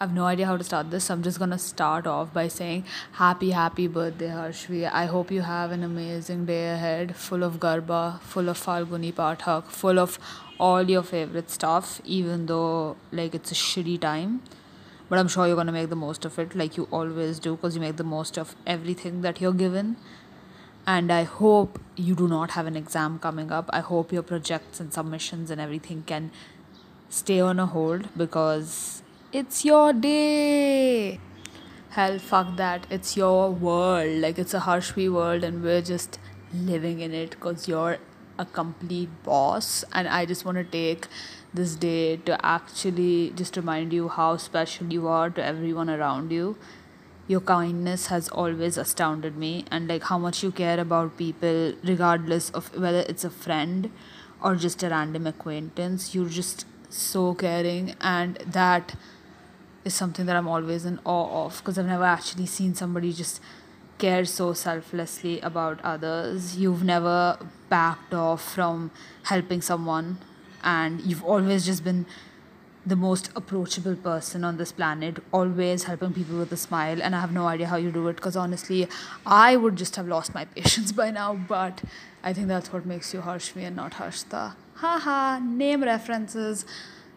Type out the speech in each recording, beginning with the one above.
I have no idea how to start this. So I'm just gonna start off by saying happy, happy birthday, Harshvi. I hope you have an amazing day ahead, full of garba, full of Falguni Pathak, full of all your favorite stuff, even though like it's a shitty time. But I'm sure you're gonna make the most of it, like you always do, because you make the most of everything that you're given. And I hope you do not have an exam coming up. I hope your projects and submissions and everything can stay on a hold because it's your day. Hell, fuck that. It's your world. Like, it's a Harshvi world, and we're just living in it because you're a complete boss. And I just want to take this day to actually just remind you how special you are to everyone around you. Your kindness has always astounded me, and like how much you care about people, regardless of whether it's a friend or just a random acquaintance. You're just so caring, and that is something that I'm always in awe of because I've never actually seen somebody just care so selflessly about others. You've never backed off from helping someone, and you've always just been the most approachable person on this planet, always helping people with a smile. And I have no idea how you do it because honestly, I would just have lost my patience by now. But I think that's what makes you Harshvi and not Harshta. Haha, name references.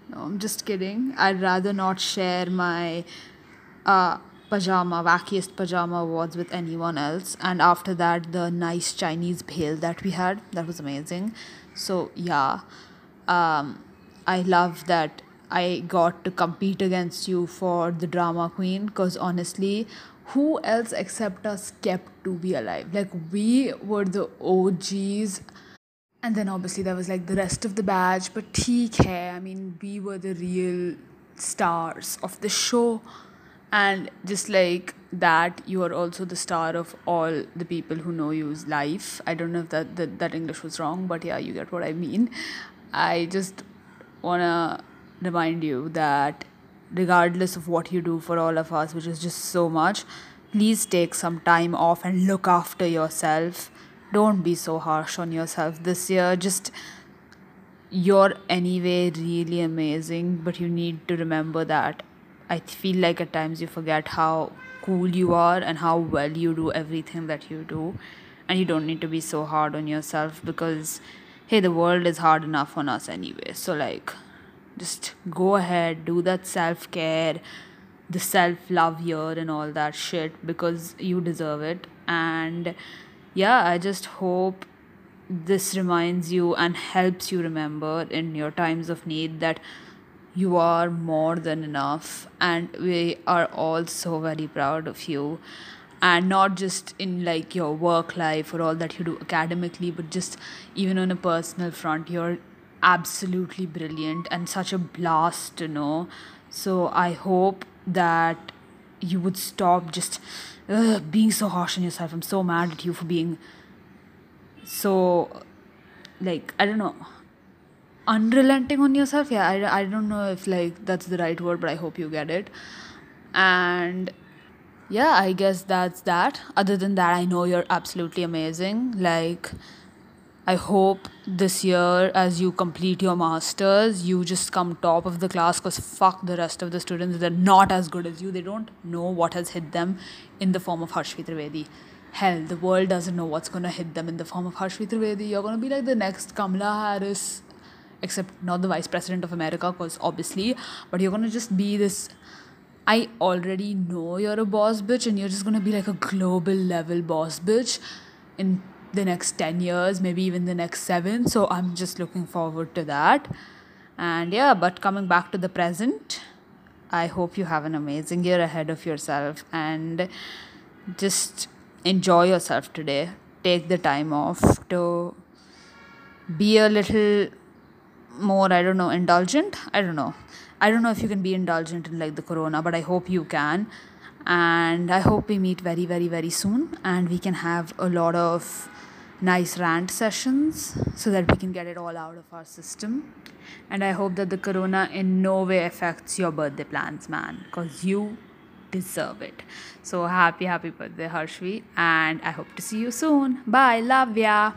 No, I'm just kidding. I'd rather not share my uh, pajama, wackiest pajama awards with anyone else. And after that, the nice Chinese bhel that we had, that was amazing. So, yeah, um, I love that I got to compete against you for the drama queen because honestly, who else except us kept to be alive? Like, we were the OGs and then obviously there was like the rest of the batch but hai i mean we were the real stars of the show. And just like that you are also the star of all the people who know you's life. I don't know if that, that that english was wrong but yeah you get what i mean. I just want to remind you that regardless of what you do for all of us which is just so much please take some time off and look after yourself don't be so harsh on yourself this year. Just you're anyway really amazing but you need to remember that i feel like at times you forget how cool you are and how well you do everything that you do. And you don't need to be so hard on yourself because hey the world is hard enough on us anyway. So like just go ahead do that self care the self love year and all that shit because you deserve it. And yeah, I just hope this reminds you and helps you remember in your times of need that you are more than enough and we are all so very proud of you. And not just in like your work life or all that you do academically but just even on a personal front you're absolutely brilliant and such a blast to know. So i hope that you would stop just ugh, being so harsh on yourself. I'm so mad at you for being so, like, I don't know, unrelenting on yourself. Yeah, I, I don't know if, like, that's the right word, but I hope you get it. And yeah, I guess that's that. Other than that, I know you're absolutely amazing. Like, I hope this year, as you complete your masters, you just come top of the class because fuck the rest of the students. They're not as good as you. They don't know what has hit them in the form of Harshvi Trivedi. Hell, the world doesn't know what's gonna hit them in the form of Harshvi Trivedi. You're gonna be like the next Kamala Harris, except not the vice president of America, because obviously, but you're gonna just be this. I already know you're a boss bitch, and you're just gonna be like a global level boss bitch in the next 10 years, maybe even the next seven. So I'm just looking forward to that. And yeah, but coming back to the present, I hope you have an amazing year ahead of yourself and just enjoy yourself today. Take the time off to be a little more, I don't know, indulgent. I don't know. I don't know if you can be indulgent in like the corona, but I hope you can. And I hope we meet very, very, very soon and we can have a lot of nice rant sessions so that we can get it all out of our system. And I hope that the corona in no way affects your birthday plans, man, because you deserve it. So happy, happy birthday, Harshvi, and I hope to see you soon. Bye, love ya.